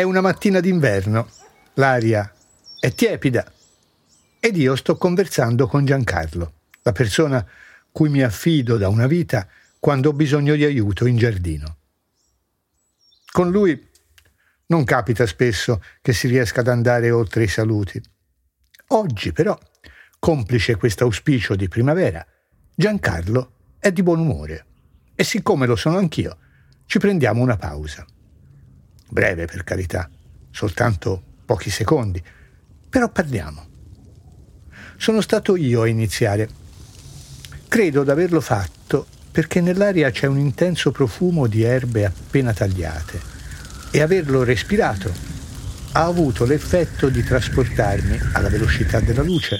È una mattina d'inverno, l'aria è tiepida ed io sto conversando con Giancarlo, la persona cui mi affido da una vita quando ho bisogno di aiuto in giardino. Con lui non capita spesso che si riesca ad andare oltre i saluti. Oggi però, complice questo auspicio di primavera, Giancarlo è di buon umore e siccome lo sono anch'io, ci prendiamo una pausa. Breve per carità, soltanto pochi secondi, però parliamo. Sono stato io a iniziare. Credo d'averlo fatto perché nell'aria c'è un intenso profumo di erbe appena tagliate e averlo respirato ha avuto l'effetto di trasportarmi alla velocità della luce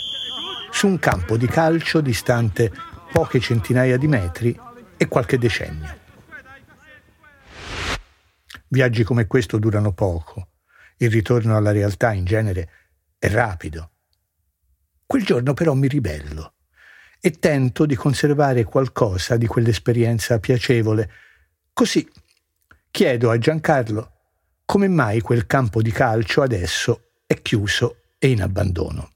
su un campo di calcio distante poche centinaia di metri e qualche decennio. Viaggi come questo durano poco, il ritorno alla realtà in genere è rapido. Quel giorno però mi ribello e tento di conservare qualcosa di quell'esperienza piacevole. Così chiedo a Giancarlo come mai quel campo di calcio adesso è chiuso e in abbandono.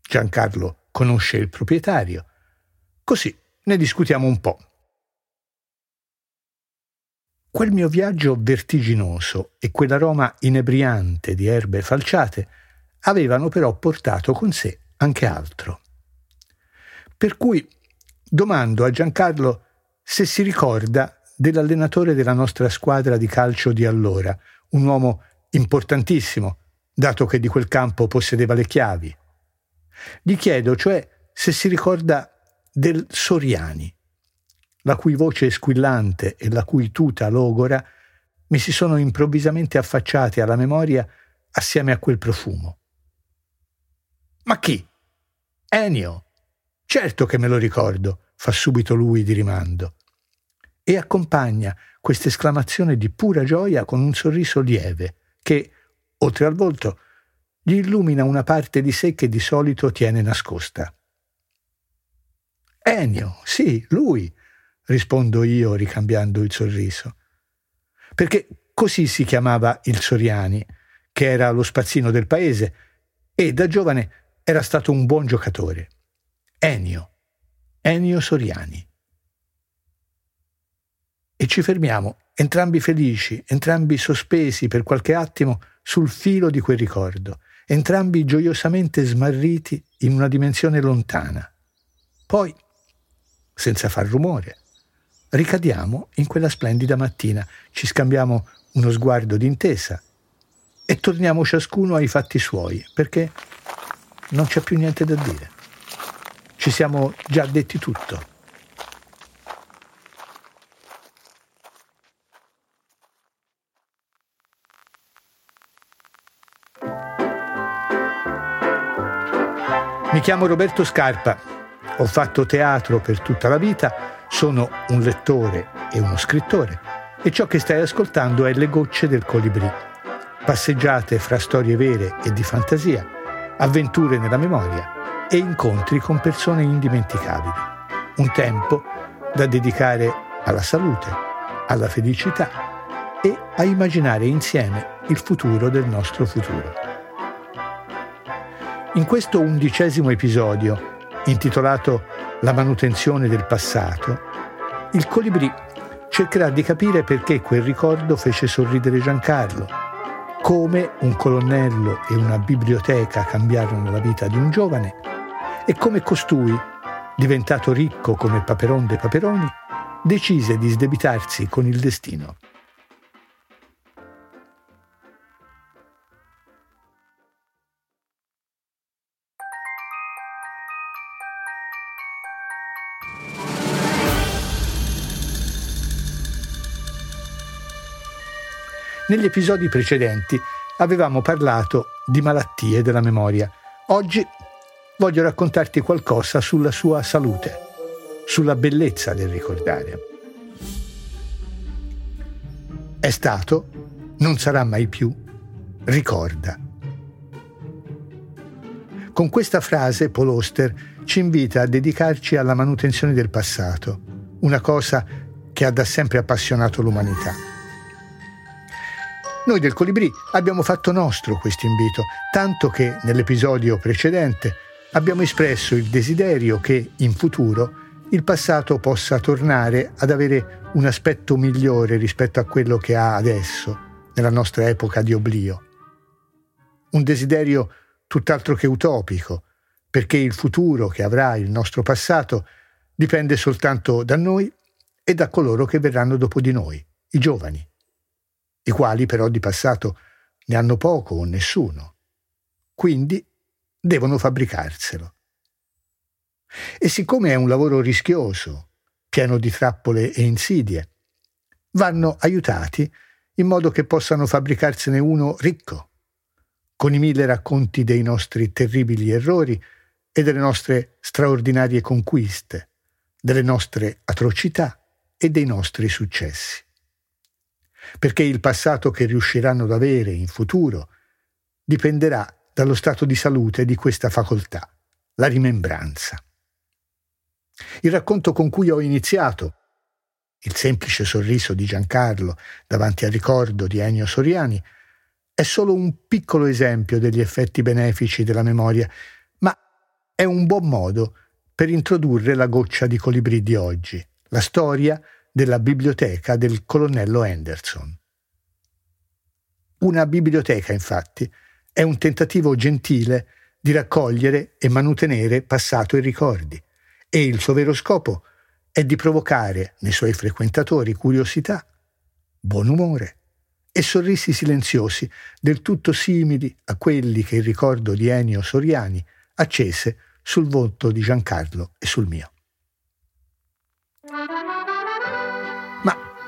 Giancarlo conosce il proprietario, così ne discutiamo un po'. Quel mio viaggio vertiginoso e quell'aroma inebriante di erbe falciate avevano però portato con sé anche altro. Per cui domando a Giancarlo se si ricorda dell'allenatore della nostra squadra di calcio di allora, un uomo importantissimo, dato che di quel campo possedeva le chiavi. Gli chiedo cioè se si ricorda del Soriani, la cui voce squillante e la cui tuta logora mi si sono improvvisamente affacciate alla memoria assieme a quel profumo. Ma chi? Ennio. Certo che me lo ricordo, fa subito lui di rimando e accompagna questa esclamazione di pura gioia con un sorriso lieve che, oltre al volto, gli illumina una parte di sé che di solito tiene nascosta. Ennio, sì, lui, rispondo io ricambiando il sorriso. Perché così si chiamava il Soriani, che era lo spazzino del paese e da giovane era stato un buon giocatore. Ennio, Ennio Soriani e ci fermiamo, entrambi felici, entrambi sospesi per qualche attimo sul filo di quel ricordo, entrambi gioiosamente smarriti in una dimensione lontana. Poi, senza far rumore, ricadiamo in quella splendida mattina, ci scambiamo uno sguardo d'intesa e torniamo ciascuno ai fatti suoi, perché non c'è più niente da dire. Ci siamo già detti tutto. Mi chiamo Roberto Scarpa, ho fatto teatro per tutta la vita, sono un lettore e uno scrittore e ciò che stai ascoltando è Le gocce del colibrì. Passeggiate fra storie vere e di fantasia, avventure nella memoria e incontri con persone indimenticabili. Un tempo da dedicare alla salute, alla felicità e a immaginare insieme il futuro del nostro futuro. In questo undicesimo episodio, intitolato La manutenzione del passato, il colibrì cercherà di capire perché quel ricordo fece sorridere Giancarlo, come un colonnello e una biblioteca cambiarono la vita di un giovane e come costui, diventato ricco come Paperon de Paperoni, decise di sdebitarsi con il destino. Negli episodi precedenti avevamo parlato di malattie della memoria. Oggi voglio raccontarti qualcosa sulla sua salute, sulla bellezza del ricordare. È stato, non sarà mai più, ricorda. Con questa frase Paul Oster ci invita a dedicarci alla manutenzione del passato, una cosa che ha da sempre appassionato l'umanità. Noi del Colibrì abbiamo fatto nostro questo invito, tanto che nell'episodio precedente abbiamo espresso il desiderio che in futuro il passato possa tornare ad avere un aspetto migliore rispetto a quello che ha adesso, nella nostra epoca di oblio. Un desiderio tutt'altro che utopico, perché il futuro che avrà il nostro passato dipende soltanto da noi e da coloro che verranno dopo di noi, i giovani, i quali però di passato ne hanno poco o nessuno. Quindi devono fabbricarselo. E siccome è un lavoro rischioso, pieno di trappole e insidie, vanno aiutati in modo che possano fabbricarsene uno ricco, con i mille racconti dei nostri terribili errori e delle nostre straordinarie conquiste, delle nostre atrocità e dei nostri successi. Perché il passato che riusciranno ad avere in futuro dipenderà dallo stato di salute di questa facoltà, la rimembranza. Il racconto con cui ho iniziato, il semplice sorriso di Giancarlo davanti al ricordo di Ennio Soriani, è solo un piccolo esempio degli effetti benefici della memoria, ma è un buon modo per introdurre la goccia di colibrì di oggi, la storia della biblioteca del colonnello Anderson. Una biblioteca, infatti, è un tentativo gentile di raccogliere e mantenere passato e ricordi, e il suo vero scopo è di provocare nei suoi frequentatori curiosità, buon umore e sorrisi silenziosi del tutto simili a quelli che il ricordo di Ennio Soriani accese sul volto di Giancarlo e sul mio.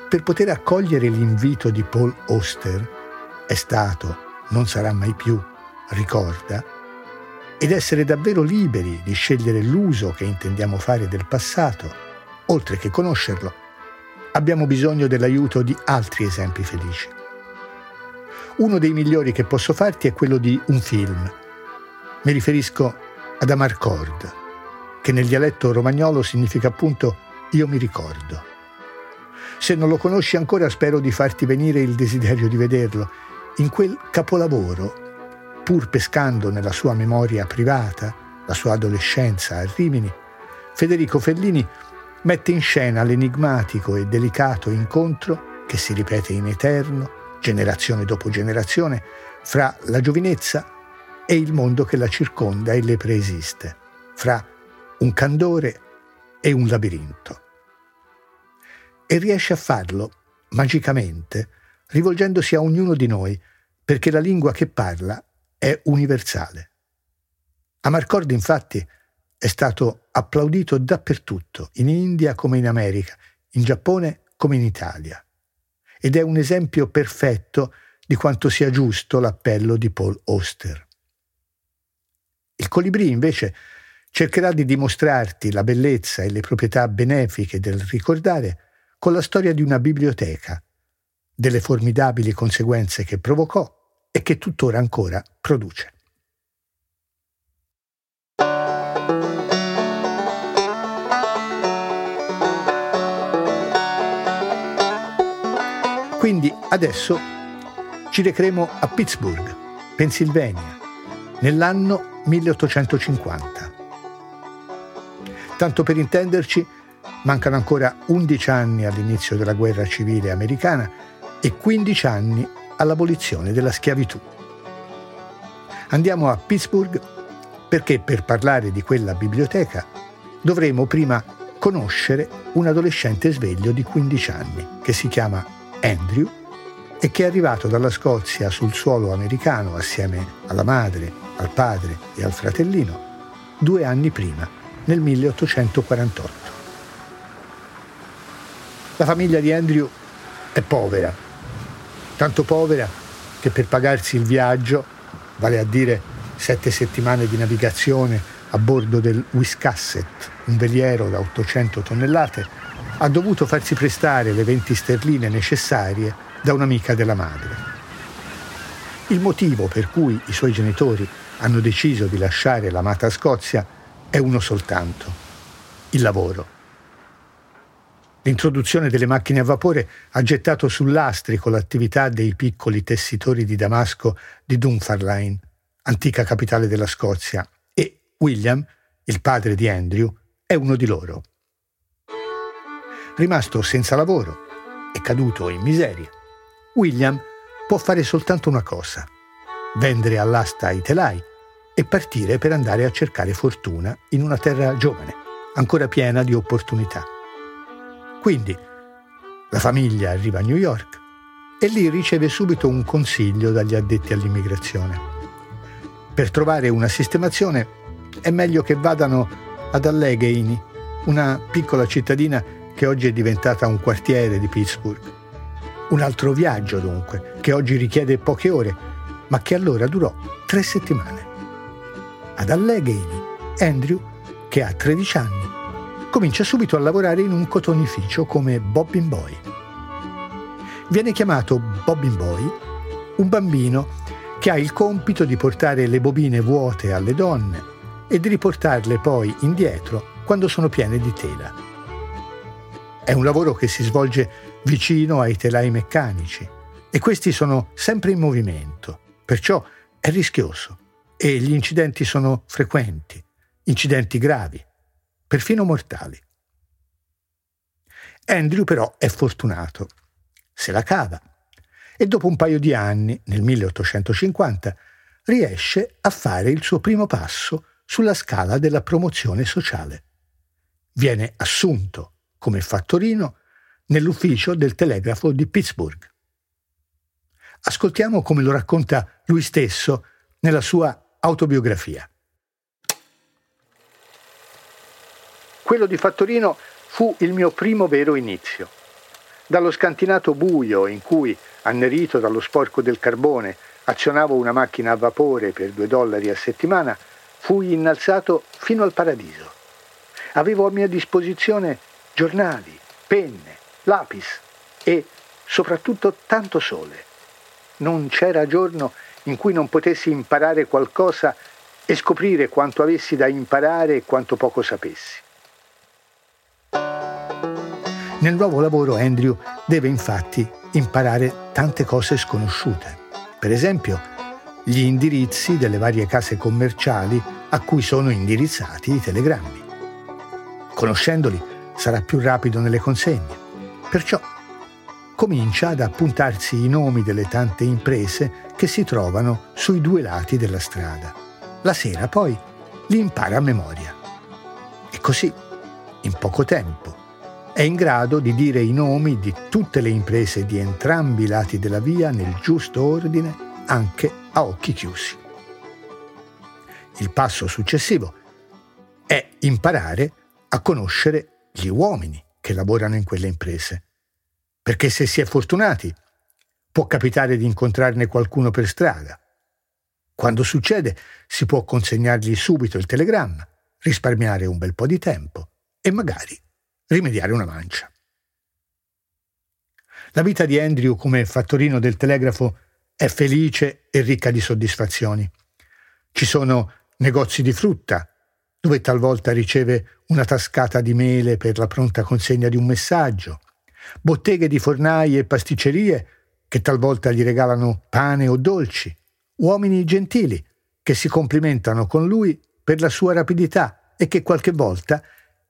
Per poter accogliere l'invito di Paul Oster, è stato, non sarà mai più, ricorda, ed essere davvero liberi di scegliere l'uso che intendiamo fare del passato, oltre che conoscerlo, abbiamo bisogno dell'aiuto di altri esempi felici. Uno dei migliori che posso farti è quello di un film. Mi riferisco ad Amarcord, che nel dialetto romagnolo significa appunto io mi ricordo. Se non lo conosci ancora spero di farti venire il desiderio di vederlo. In quel capolavoro pur pescando nella sua memoria privata la sua adolescenza a Rimini, Federico Fellini mette in scena l'enigmatico e delicato incontro che si ripete in eterno, generazione dopo generazione, fra la giovinezza e il mondo che la circonda e le preesiste, fra un candore e un labirinto. E riesce a farlo magicamente, rivolgendosi a ognuno di noi, perché la lingua che parla è universale. Amarcord infatti è stato applaudito dappertutto, in India come in America, in Giappone come in Italia, ed è un esempio perfetto di quanto sia giusto l'appello di Paul Auster. Il colibrì invece cercherà di dimostrarti la bellezza e le proprietà benefiche del ricordare con la storia di una biblioteca, delle formidabili conseguenze che provocò e che tuttora ancora produce. Quindi adesso ci recheremo a Pittsburgh, Pennsylvania, nell'anno 1850. Tanto per intenderci, mancano ancora 11 anni all'inizio della guerra civile americana e 15 anni all'abolizione della schiavitù. Andiamo a Pittsburgh perché per parlare di quella biblioteca dovremo prima conoscere un adolescente sveglio di 15 anni che si chiama Andrew e che è arrivato dalla Scozia sul suolo americano assieme alla madre, al padre e al fratellino due anni prima, nel 1848. La famiglia di Andrew è povera tanto povera che per pagarsi il viaggio, vale a dire sette settimane di navigazione a bordo del Wiscasset, un veliero da 800 tonnellate, ha dovuto farsi prestare le 20 sterline necessarie da un'amica della madre. Il motivo per cui i suoi genitori hanno deciso di lasciare l'amata Scozia è uno soltanto, il lavoro. L'introduzione delle macchine a vapore ha gettato sull'astrico l'attività dei piccoli tessitori di Damasco di Dunfermline, antica capitale della Scozia, e William, il padre di Andrew, è uno di loro. Rimasto senza lavoro e caduto in miseria, William può fare soltanto una cosa, vendere all'asta i telai e partire per andare a cercare fortuna in una terra giovane, ancora piena di opportunità. Quindi la famiglia arriva a New York e lì riceve subito un consiglio dagli addetti all'immigrazione. Per trovare una sistemazione è meglio che vadano ad Allegheny, una piccola cittadina che oggi è diventata un quartiere di Pittsburgh. Un altro viaggio dunque, che oggi richiede poche ore, ma che allora durò tre settimane. Ad Allegheny, Andrew, che ha 13 anni, comincia subito a lavorare in un cotonificio come Bobbin Boy. Viene chiamato Bobbin Boy un bambino che ha il compito di portare le bobine vuote alle donne e di riportarle poi indietro quando sono piene di tela. È un lavoro che si svolge vicino ai telai meccanici e questi sono sempre in movimento, perciò è rischioso e gli incidenti sono frequenti, incidenti gravi perfino mortali. Andrew però è fortunato, se la cava e dopo un paio di anni, nel 1850, riesce a fare il suo primo passo sulla scala della promozione sociale. Viene assunto come fattorino nell'ufficio del telegrafo di Pittsburgh. Ascoltiamo come lo racconta lui stesso nella sua autobiografia. Quello di Fattorino fu il mio primo vero inizio. Dallo scantinato buio in cui, annerito dallo sporco del carbone, azionavo una macchina a vapore per due dollari a settimana, fui innalzato fino al paradiso. Avevo a mia disposizione giornali, penne, lapis e soprattutto tanto sole. Non c'era giorno in cui non potessi imparare qualcosa e scoprire quanto avessi da imparare e quanto poco sapessi. Nel nuovo lavoro Andrew deve infatti imparare tante cose sconosciute. Per esempio, gli indirizzi delle varie case commerciali a cui sono indirizzati i telegrammi. Conoscendoli sarà più rapido nelle consegne. Perciò comincia ad appuntarsi i nomi delle tante imprese che si trovano sui due lati della strada. La sera poi li impara a memoria. E così, in poco tempo, è in grado di dire i nomi di tutte le imprese di entrambi i lati della via nel giusto ordine, anche a occhi chiusi. Il passo successivo è imparare a conoscere gli uomini che lavorano in quelle imprese, perché se si è fortunati può capitare di incontrarne qualcuno per strada. Quando succede si può consegnargli subito il telegramma, risparmiare un bel po' di tempo e magari rimediare una mancia. La vita di Andrew come fattorino del telegrafo è felice e ricca di soddisfazioni. Ci sono negozi di frutta, dove talvolta riceve una tascata di mele per la pronta consegna di un messaggio, botteghe di fornai e pasticcerie che talvolta gli regalano pane o dolci, uomini gentili che si complimentano con lui per la sua rapidità e che qualche volta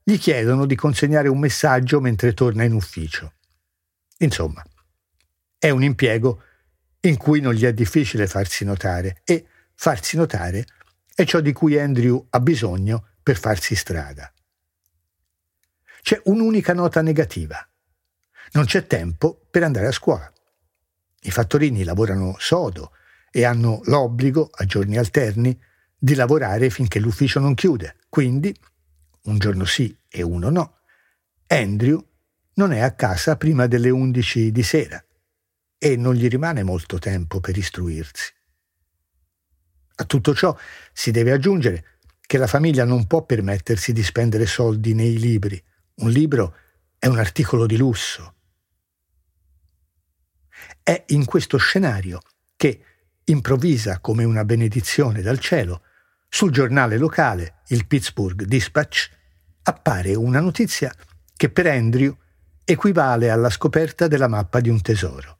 gli chiedono di consegnare un messaggio mentre torna in ufficio. Insomma, è un impiego in cui non gli è difficile farsi notare e farsi notare è ciò di cui Andrew ha bisogno per farsi strada. C'è un'unica nota negativa. Non c'è tempo per andare a scuola. I fattorini lavorano sodo e hanno l'obbligo, a giorni alterni, di lavorare finché l'ufficio non chiude. Quindi un giorno sì e uno no, Andrew non è a casa prima delle undici di sera e non gli rimane molto tempo per istruirsi. A tutto ciò si deve aggiungere che la famiglia non può permettersi di spendere soldi nei libri. Un libro è un articolo di lusso. È in questo scenario che improvvisa come una benedizione dal cielo sul giornale locale, il Pittsburgh Dispatch, appare una notizia che per Andrew equivale alla scoperta della mappa di un tesoro.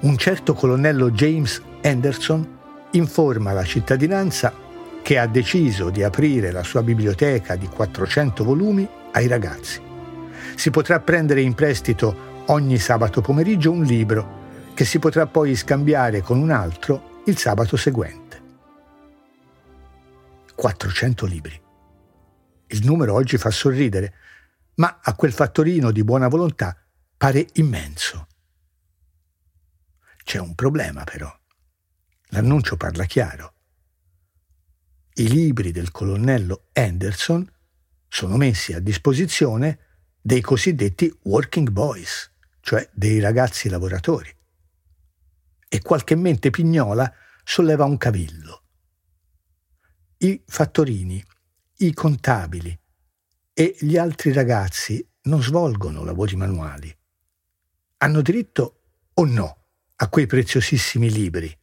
Un certo colonnello James Anderson informa la cittadinanza che ha deciso di aprire la sua biblioteca di 400 volumi ai ragazzi. Si potrà prendere in prestito ogni sabato pomeriggio un libro che si potrà poi scambiare con un altro il sabato seguente. 400 libri. Il numero oggi fa sorridere, ma a quel fattorino di buona volontà pare immenso. C'è un problema però. L'annuncio parla chiaro. I libri del colonnello Anderson sono messi a disposizione dei cosiddetti working boys, cioè dei ragazzi lavoratori. E qualche mente pignola solleva un cavillo. I fattorini, i contabili e gli altri ragazzi non svolgono lavori manuali. Hanno diritto o no a quei preziosissimi libri?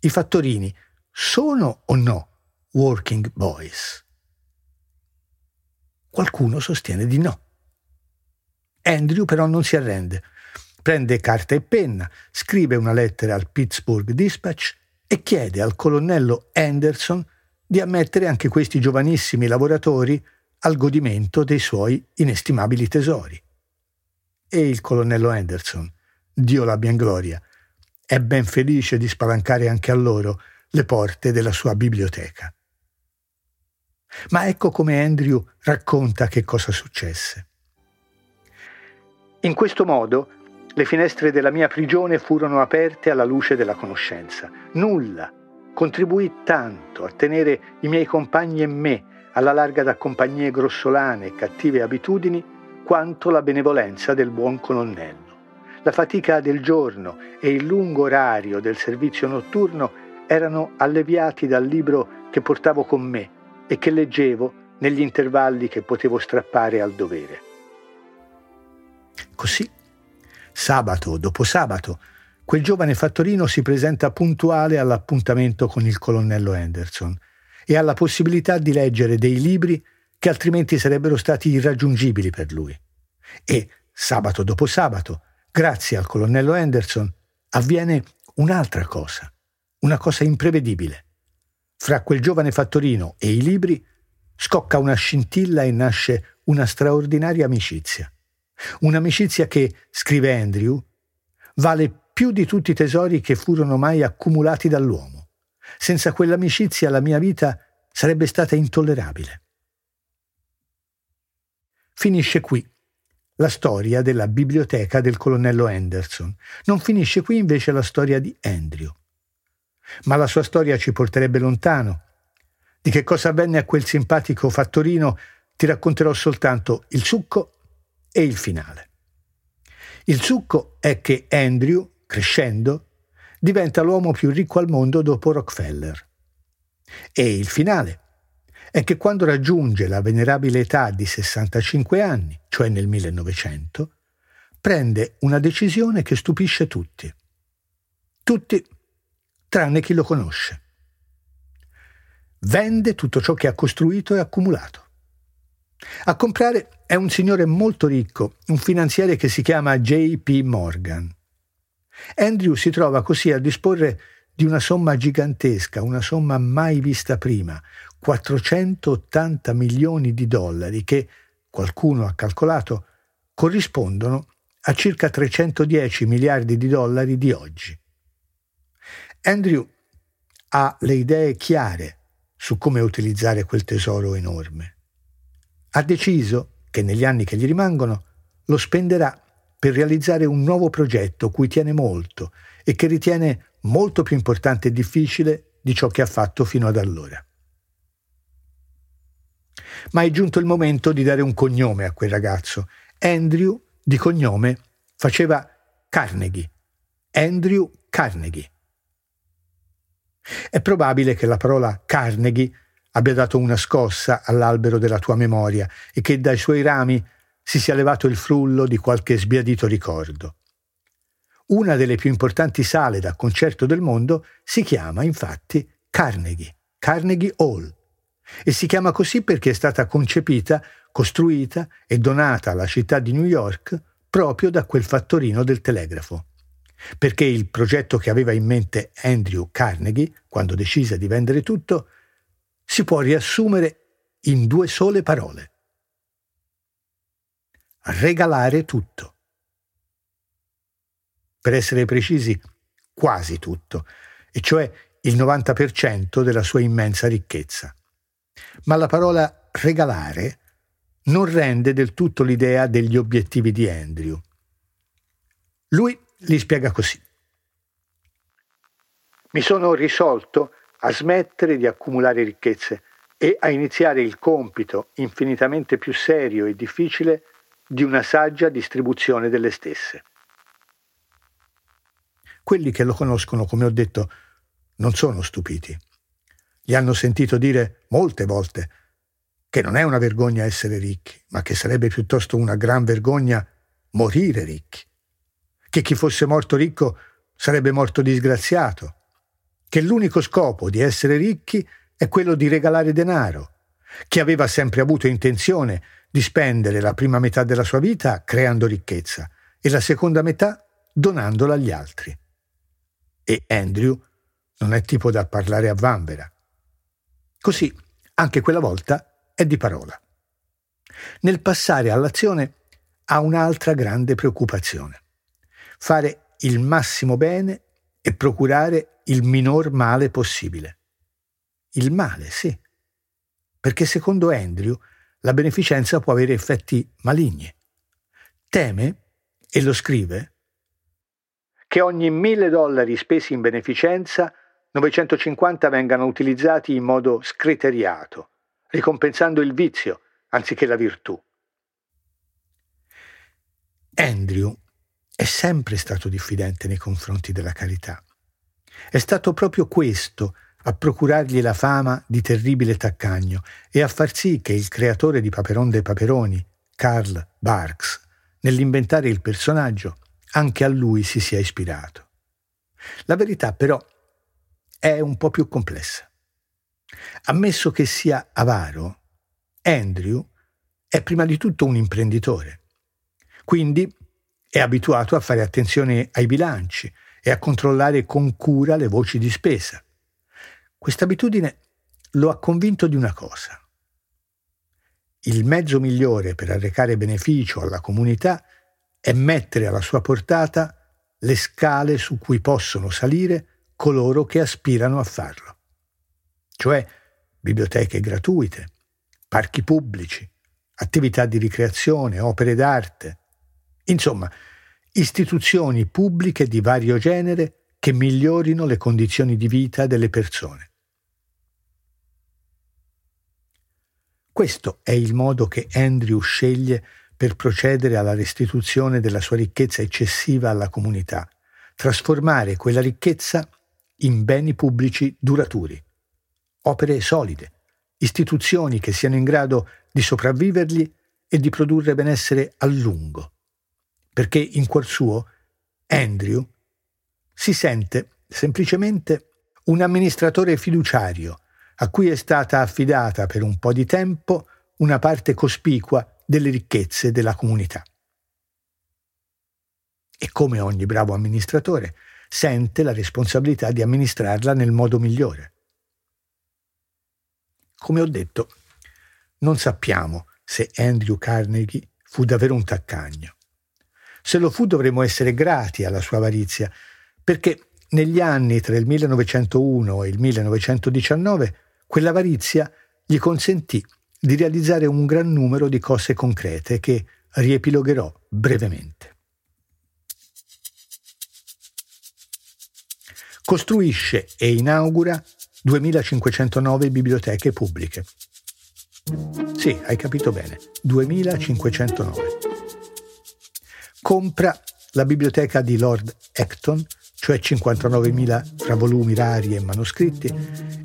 I fattorini sono o no working boys? Qualcuno sostiene di no. Andrew però non si arrende. Prende carta e penna, scrive una lettera al Pittsburgh Dispatch e chiede al colonnello Anderson di ammettere anche questi giovanissimi lavoratori al godimento dei suoi inestimabili tesori. E il colonnello Anderson, Dio l'abbia in gloria, è ben felice di spalancare anche a loro le porte della sua biblioteca. Ma ecco come Andrew racconta che cosa successe. In questo modo le finestre della mia prigione furono aperte alla luce della conoscenza. Nulla contribuì tanto a tenere i miei compagni e me alla larga da compagnie grossolane e cattive abitudini quanto la benevolenza del buon colonnello. La fatica del giorno e il lungo orario del servizio notturno erano alleviati dal libro che portavo con me e che leggevo negli intervalli che potevo strappare al dovere. Così, sabato dopo sabato, quel giovane fattorino si presenta puntuale all'appuntamento con il colonnello Anderson e ha la possibilità di leggere dei libri che altrimenti sarebbero stati irraggiungibili per lui. E, sabato dopo sabato, grazie al colonnello Anderson, avviene un'altra cosa, una cosa imprevedibile. Fra quel giovane fattorino e i libri scocca una scintilla e nasce una straordinaria amicizia. Un'amicizia che, scrive Andrew, vale più di tutti i tesori che furono mai accumulati dall'uomo. Senza quell'amicizia la mia vita sarebbe stata intollerabile. Finisce qui la storia della biblioteca del colonnello Anderson. Non finisce qui invece la storia di Andrew. Ma la sua storia ci porterebbe lontano. Di che cosa avvenne a quel simpatico fattorino ti racconterò soltanto il succo e il finale. Il succo è che Andrew, crescendo, diventa l'uomo più ricco al mondo dopo Rockefeller. E il finale è che quando raggiunge la venerabile età di 65 anni, cioè nel 1900, prende una decisione che stupisce tutti. Tutti, tranne chi lo conosce. Vende tutto ciò che ha costruito e accumulato. A comprare è un signore molto ricco, un finanziere che si chiama JP Morgan. Andrew si trova così a disporre di una somma gigantesca, una somma mai vista prima, 480 milioni di dollari che, qualcuno ha calcolato, corrispondono a circa 310 miliardi di dollari di oggi. Andrew ha le idee chiare su come utilizzare quel tesoro enorme. Ha deciso che negli anni che gli rimangono lo spenderà per realizzare un nuovo progetto cui tiene molto e che ritiene molto più importante e difficile di ciò che ha fatto fino ad allora. Ma è giunto il momento di dare un cognome a quel ragazzo. Andrew, di cognome, faceva Carnegie. Andrew Carnegie. È probabile che la parola Carnegie abbia dato una scossa all'albero della tua memoria e che dai suoi rami si sia levato il frullo di qualche sbiadito ricordo. Una delle più importanti sale da concerto del mondo si chiama infatti Carnegie, Carnegie Hall, e si chiama così perché è stata concepita, costruita e donata alla città di New York proprio da quel fattorino del telegrafo. Perché il progetto che aveva in mente Andrew Carnegie, quando decise di vendere tutto, si può riassumere in due sole parole. Regalare tutto. Per essere precisi, quasi tutto, e cioè il 90% della sua immensa ricchezza. Ma la parola regalare non rende del tutto l'idea degli obiettivi di Andrew. Lui li spiega così. Mi sono risolto a smettere di accumulare ricchezze e a iniziare il compito infinitamente più serio e difficile di una saggia distribuzione delle stesse. Quelli che lo conoscono, come ho detto, non sono stupiti. Gli hanno sentito dire molte volte che non è una vergogna essere ricchi, ma che sarebbe piuttosto una gran vergogna morire ricchi, che chi fosse morto ricco sarebbe morto disgraziato, che l'unico scopo di essere ricchi è quello di regalare denaro, che aveva sempre avuto intenzione di spendere la prima metà della sua vita creando ricchezza e la seconda metà donandola agli altri. E Andrew non è tipo da parlare a vanvera. Così, anche quella volta, è di parola. Nel passare all'azione ha un'altra grande preoccupazione. Fare il massimo bene e procurare il minor male possibile. Il male, sì. Perché secondo Andrew la beneficenza può avere effetti maligni. Teme, e lo scrive, che ogni mille dollari spesi in beneficenza 950 vengano utilizzati in modo scriteriato, ricompensando il vizio anziché la virtù. Andrew è sempre stato diffidente nei confronti della carità. È stato proprio questo a procurargli la fama di terribile taccagno e a far sì che il creatore di Paperon dei Paperoni, Karl Barks, nell'inventare il personaggio, anche a lui si sia ispirato. La verità però è un po' più complessa. Ammesso che sia avaro, Andrew è prima di tutto un imprenditore. Quindi è abituato a fare attenzione ai bilanci e a controllare con cura le voci di spesa. Questa abitudine lo ha convinto di una cosa. Il mezzo migliore per arrecare beneficio alla comunità è mettere alla sua portata le scale su cui possono salire coloro che aspirano a farlo, cioè biblioteche gratuite, parchi pubblici, attività di ricreazione, opere d'arte, insomma, istituzioni pubbliche di vario genere che migliorino le condizioni di vita delle persone. Questo è il modo che Andrew sceglie per procedere alla restituzione della sua ricchezza eccessiva alla comunità, trasformare quella ricchezza in beni pubblici duraturi, opere solide, istituzioni che siano in grado di sopravvivergli e di produrre benessere a lungo. Perché in cuor suo Andrew si sente semplicemente un amministratore fiduciario a cui è stata affidata per un po' di tempo una parte cospicua delle ricchezze della comunità. E come ogni bravo amministratore, sente la responsabilità di amministrarla nel modo migliore. Come ho detto, non sappiamo se Andrew Carnegie fu davvero un taccagno. Se lo fu dovremmo essere grati alla sua avarizia, perché negli anni tra il 1901 e il 1919 quell'avarizia gli consentì di realizzare un gran numero di cose concrete che riepilogherò brevemente. costruisce e inaugura 2509 biblioteche pubbliche. Sì, hai capito bene, 2509. Compra la biblioteca di Lord Acton, cioè 59.000 fra volumi rari e manoscritti,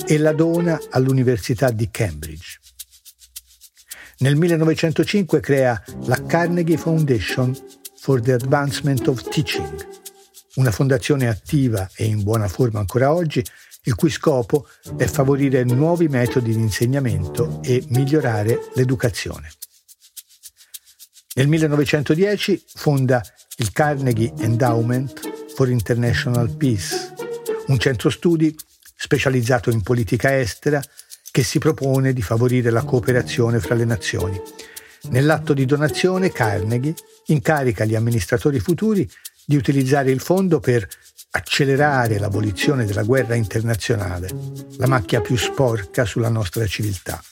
e la dona all'Università di Cambridge. Nel 1905 crea la Carnegie Foundation for the Advancement of Teaching, una fondazione attiva e in buona forma ancora oggi il cui scopo è favorire nuovi metodi di insegnamento e migliorare l'educazione. Nel 1910 fonda il Carnegie Endowment for International Peace, un centro studi specializzato in politica estera che si propone di favorire la cooperazione fra le nazioni. Nell'atto di donazione Carnegie incarica gli amministratori futuri di utilizzare il fondo per accelerare l'abolizione della guerra internazionale, la macchia più sporca sulla nostra civiltà.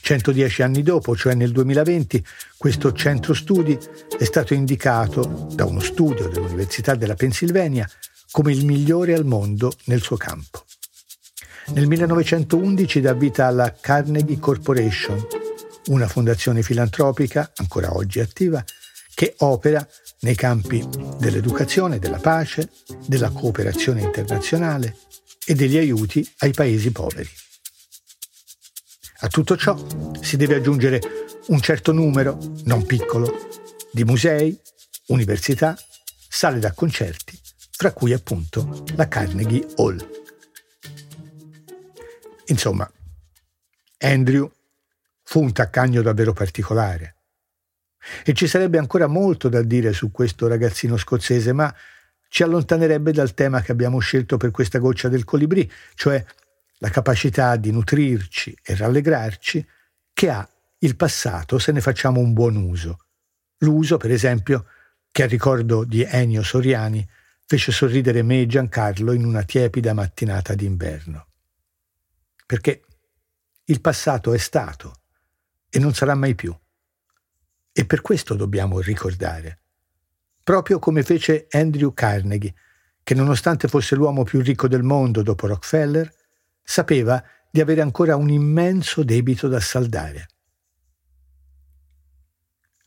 110 anni dopo, cioè nel 2020, questo centro studi è stato indicato da uno studio dell'Università della Pennsylvania come il migliore al mondo nel suo campo. Nel 1911 dà vita alla Carnegie Corporation, una fondazione filantropica, ancora oggi attiva, che opera nei campi dell'educazione, della pace, della cooperazione internazionale e degli aiuti ai paesi poveri. A tutto ciò si deve aggiungere un certo numero, non piccolo, di musei, università, sale da concerti, fra cui appunto la Carnegie Hall. Insomma, Andrew fu un taccagno davvero particolare. E ci sarebbe ancora molto da dire su questo ragazzino scozzese, ma ci allontanerebbe dal tema che abbiamo scelto per questa goccia del colibrì, cioè la capacità di nutrirci e rallegrarci che ha il passato se ne facciamo un buon uso. L'uso, per esempio, che a ricordo di Ennio Soriani fece sorridere me e Giancarlo in una tiepida mattinata d'inverno. Perché il passato è stato e non sarà mai più. E per questo dobbiamo ricordare. Proprio come fece Andrew Carnegie, che nonostante fosse l'uomo più ricco del mondo dopo Rockefeller, sapeva di avere ancora un immenso debito da saldare.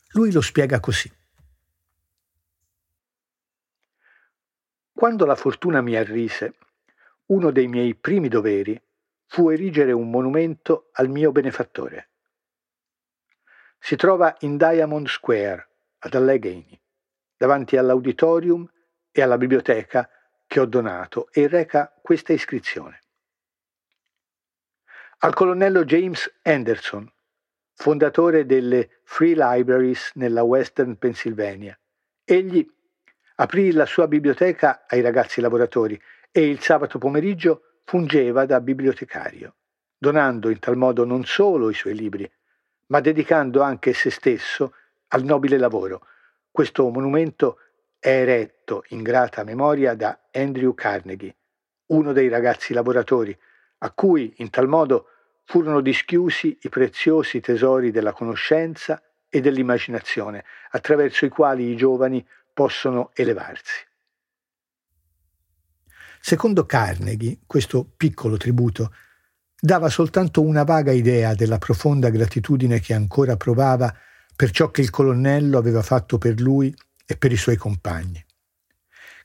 Lui lo spiega così. Quando la fortuna mi arrise, uno dei miei primi doveri fu erigere un monumento al mio benefattore. Si trova in Diamond Square, ad Allegheny, davanti all'auditorium e alla biblioteca che ho donato e reca questa iscrizione al colonnello James Anderson, fondatore delle Free Libraries nella Western Pennsylvania. Egli aprì la sua biblioteca ai ragazzi lavoratori e il sabato pomeriggio fungeva da bibliotecario, donando in tal modo non solo i suoi libri, ma dedicando anche se stesso al nobile lavoro. Questo monumento è eretto in grata memoria da Andrew Carnegie, uno dei ragazzi lavoratori, a cui in tal modo furono dischiusi i preziosi tesori della conoscenza e dell'immaginazione, attraverso i quali i giovani possono elevarsi. Secondo Carnegie, questo piccolo tributo dava soltanto una vaga idea della profonda gratitudine che ancora provava per ciò che il colonnello aveva fatto per lui e per i suoi compagni.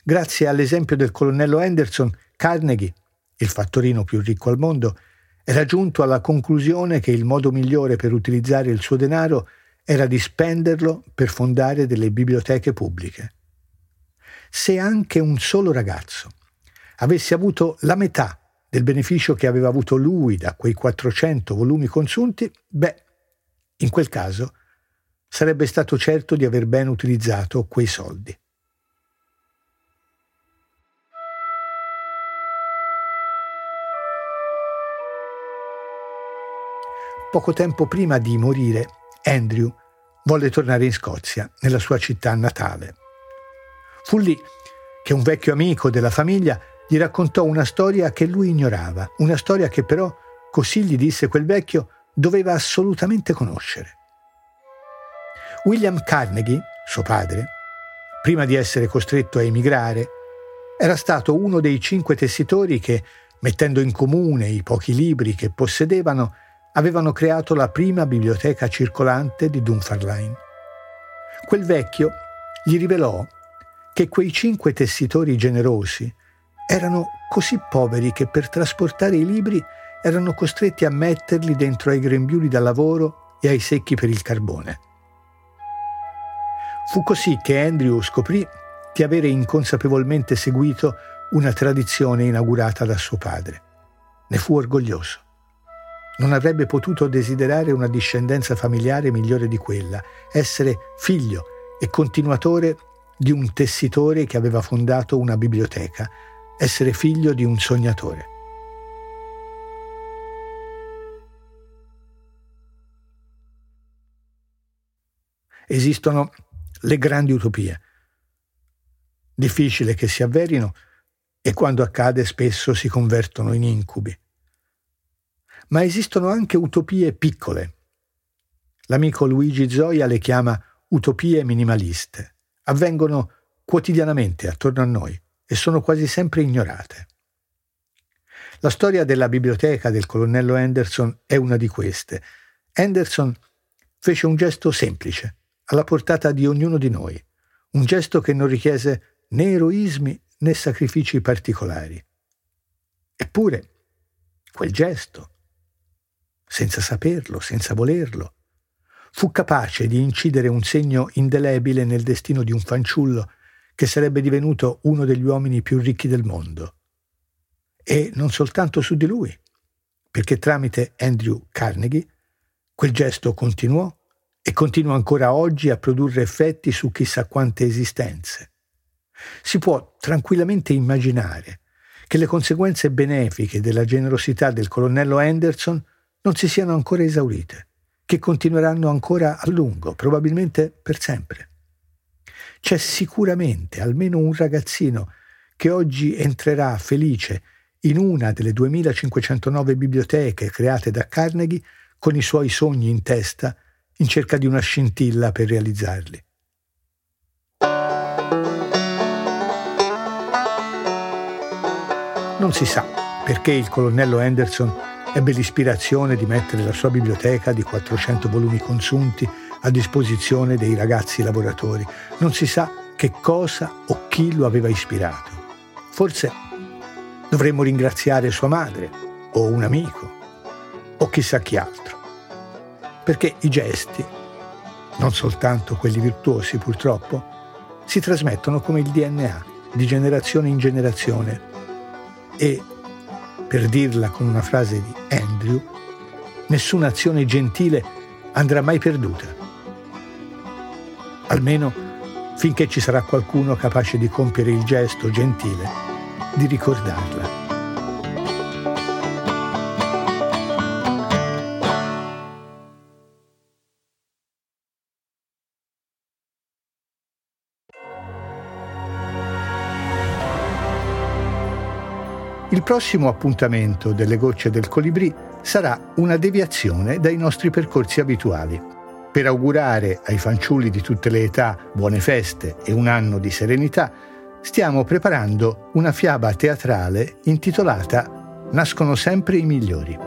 Grazie all'esempio del colonnello Henderson, Carnegie il fattorino più ricco al mondo, era giunto alla conclusione che il modo migliore per utilizzare il suo denaro era di spenderlo per fondare delle biblioteche pubbliche. Se anche un solo ragazzo avesse avuto la metà del beneficio che aveva avuto lui da quei 400 volumi consunti, beh, in quel caso sarebbe stato certo di aver ben utilizzato quei soldi. Poco tempo prima di morire, Andrew volle tornare in Scozia, nella sua città natale. Fu lì che un vecchio amico della famiglia gli raccontò una storia che lui ignorava, una storia che però, così gli disse quel vecchio, doveva assolutamente conoscere. William Carnegie, suo padre, prima di essere costretto a emigrare, era stato uno dei cinque tessitori che, mettendo in comune i pochi libri che possedevano, avevano creato la prima biblioteca circolante di Dunfermline. Quel vecchio gli rivelò che quei cinque tessitori generosi erano così poveri che per trasportare i libri erano costretti a metterli dentro ai grembiuli da lavoro e ai secchi per il carbone. Fu così che Andrew scoprì di avere inconsapevolmente seguito una tradizione inaugurata da suo padre. Ne fu orgoglioso. Non avrebbe potuto desiderare una discendenza familiare migliore di quella, essere figlio e continuatore di un tessitore che aveva fondato una biblioteca, essere figlio di un sognatore. Esistono le grandi utopie. Difficile che si avverino e quando accade spesso si convertono in incubi. Ma esistono anche utopie piccole. L'amico Luigi Zoia le chiama utopie minimaliste. Avvengono quotidianamente attorno a noi e sono quasi sempre ignorate. La storia della biblioteca del colonnello Anderson è una di queste. Anderson fece un gesto semplice, alla portata di ognuno di noi, un gesto che non richiese né eroismi né sacrifici particolari. Eppure, quel gesto, senza saperlo, senza volerlo, fu capace di incidere un segno indelebile nel destino di un fanciullo che sarebbe divenuto uno degli uomini più ricchi del mondo. E non soltanto su di lui, perché tramite Andrew Carnegie quel gesto continuò e continua ancora oggi a produrre effetti su chissà quante esistenze. Si può tranquillamente immaginare che le conseguenze benefiche della generosità del colonnello Anderson non si siano ancora esaurite, che continueranno ancora a lungo, probabilmente per sempre. C'è sicuramente almeno un ragazzino che oggi entrerà felice in una delle 2509 biblioteche create da Carnegie con i suoi sogni in testa in cerca di una scintilla per realizzarli. Non si sa perché il colonnello Anderson ebbe l'ispirazione di mettere la sua biblioteca di 400 volumi consunti a disposizione dei ragazzi lavoratori. Non si sa che cosa o chi lo aveva ispirato. Forse dovremmo ringraziare sua madre o un amico o chissà chi altro. Perché i gesti, non soltanto quelli virtuosi purtroppo, si trasmettono come il DNA di generazione in generazione e, per dirla con una frase di Andrew, nessuna azione gentile andrà mai perduta. Almeno finché ci sarà qualcuno capace di compiere il gesto gentile di ricordarla. Il prossimo appuntamento delle gocce del colibrì sarà una deviazione dai nostri percorsi abituali. Per augurare ai fanciulli di tutte le età buone feste e un anno di serenità, stiamo preparando una fiaba teatrale intitolata Nascono sempre i migliori.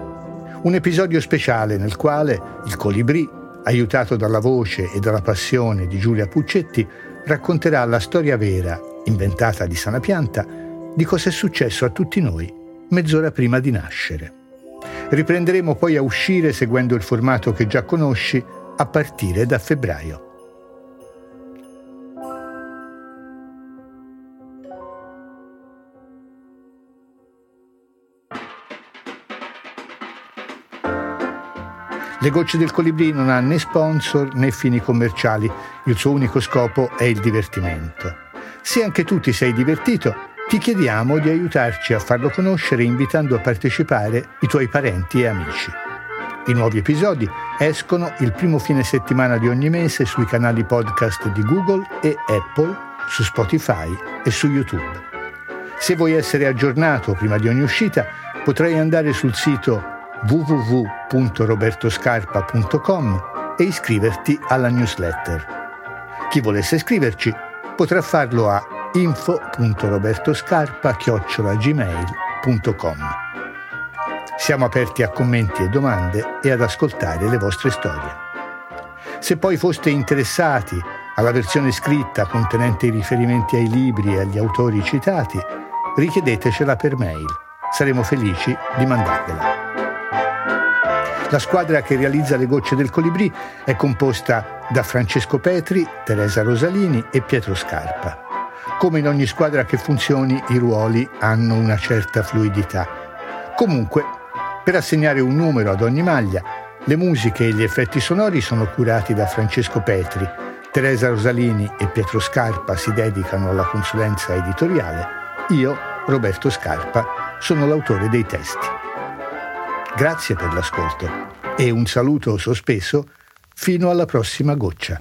Un episodio speciale nel quale il colibrì, aiutato dalla voce e dalla passione di Giulia Puccetti, racconterà la storia vera, inventata di sana pianta, di cosa è successo a tutti noi mezz'ora prima di nascere. Riprenderemo poi a uscire seguendo il formato che già conosci a partire da febbraio. Le gocce del colibrì non ha né sponsor né fini commerciali, il suo unico scopo è il divertimento. Se anche tu ti sei divertito, ti chiediamo di aiutarci a farlo conoscere invitando a partecipare i tuoi parenti e amici. I nuovi episodi escono il primo fine settimana di ogni mese sui canali podcast di Google e Apple, su Spotify e su YouTube. Se vuoi essere aggiornato prima di ogni uscita, potrai andare sul sito www.robertoscarpa.com e iscriverti alla newsletter. Chi volesse iscriverci potrà farlo a info.robertoscarpa-gmail.com Siamo aperti a commenti e domande e ad ascoltare le vostre storie. Se poi foste interessati alla versione scritta contenente i riferimenti ai libri e agli autori citati, richiedetecela per mail. Saremo felici di mandarvela. La squadra che realizza le gocce del colibrì è composta da Francesco Petri, Teresa Rosalini e Pietro Scarpa. come in ogni squadra che funzioni i ruoli hanno una certa fluidità. Comunque, per assegnare un numero ad ogni maglia, le musiche e gli effetti sonori sono curati da Francesco Petri, Teresa Rosalini e Pietro Scarpa si dedicano alla consulenza editoriale, io, Roberto Scarpa, sono l'autore dei testi. Grazie per l'ascolto e un saluto sospeso fino alla prossima goccia.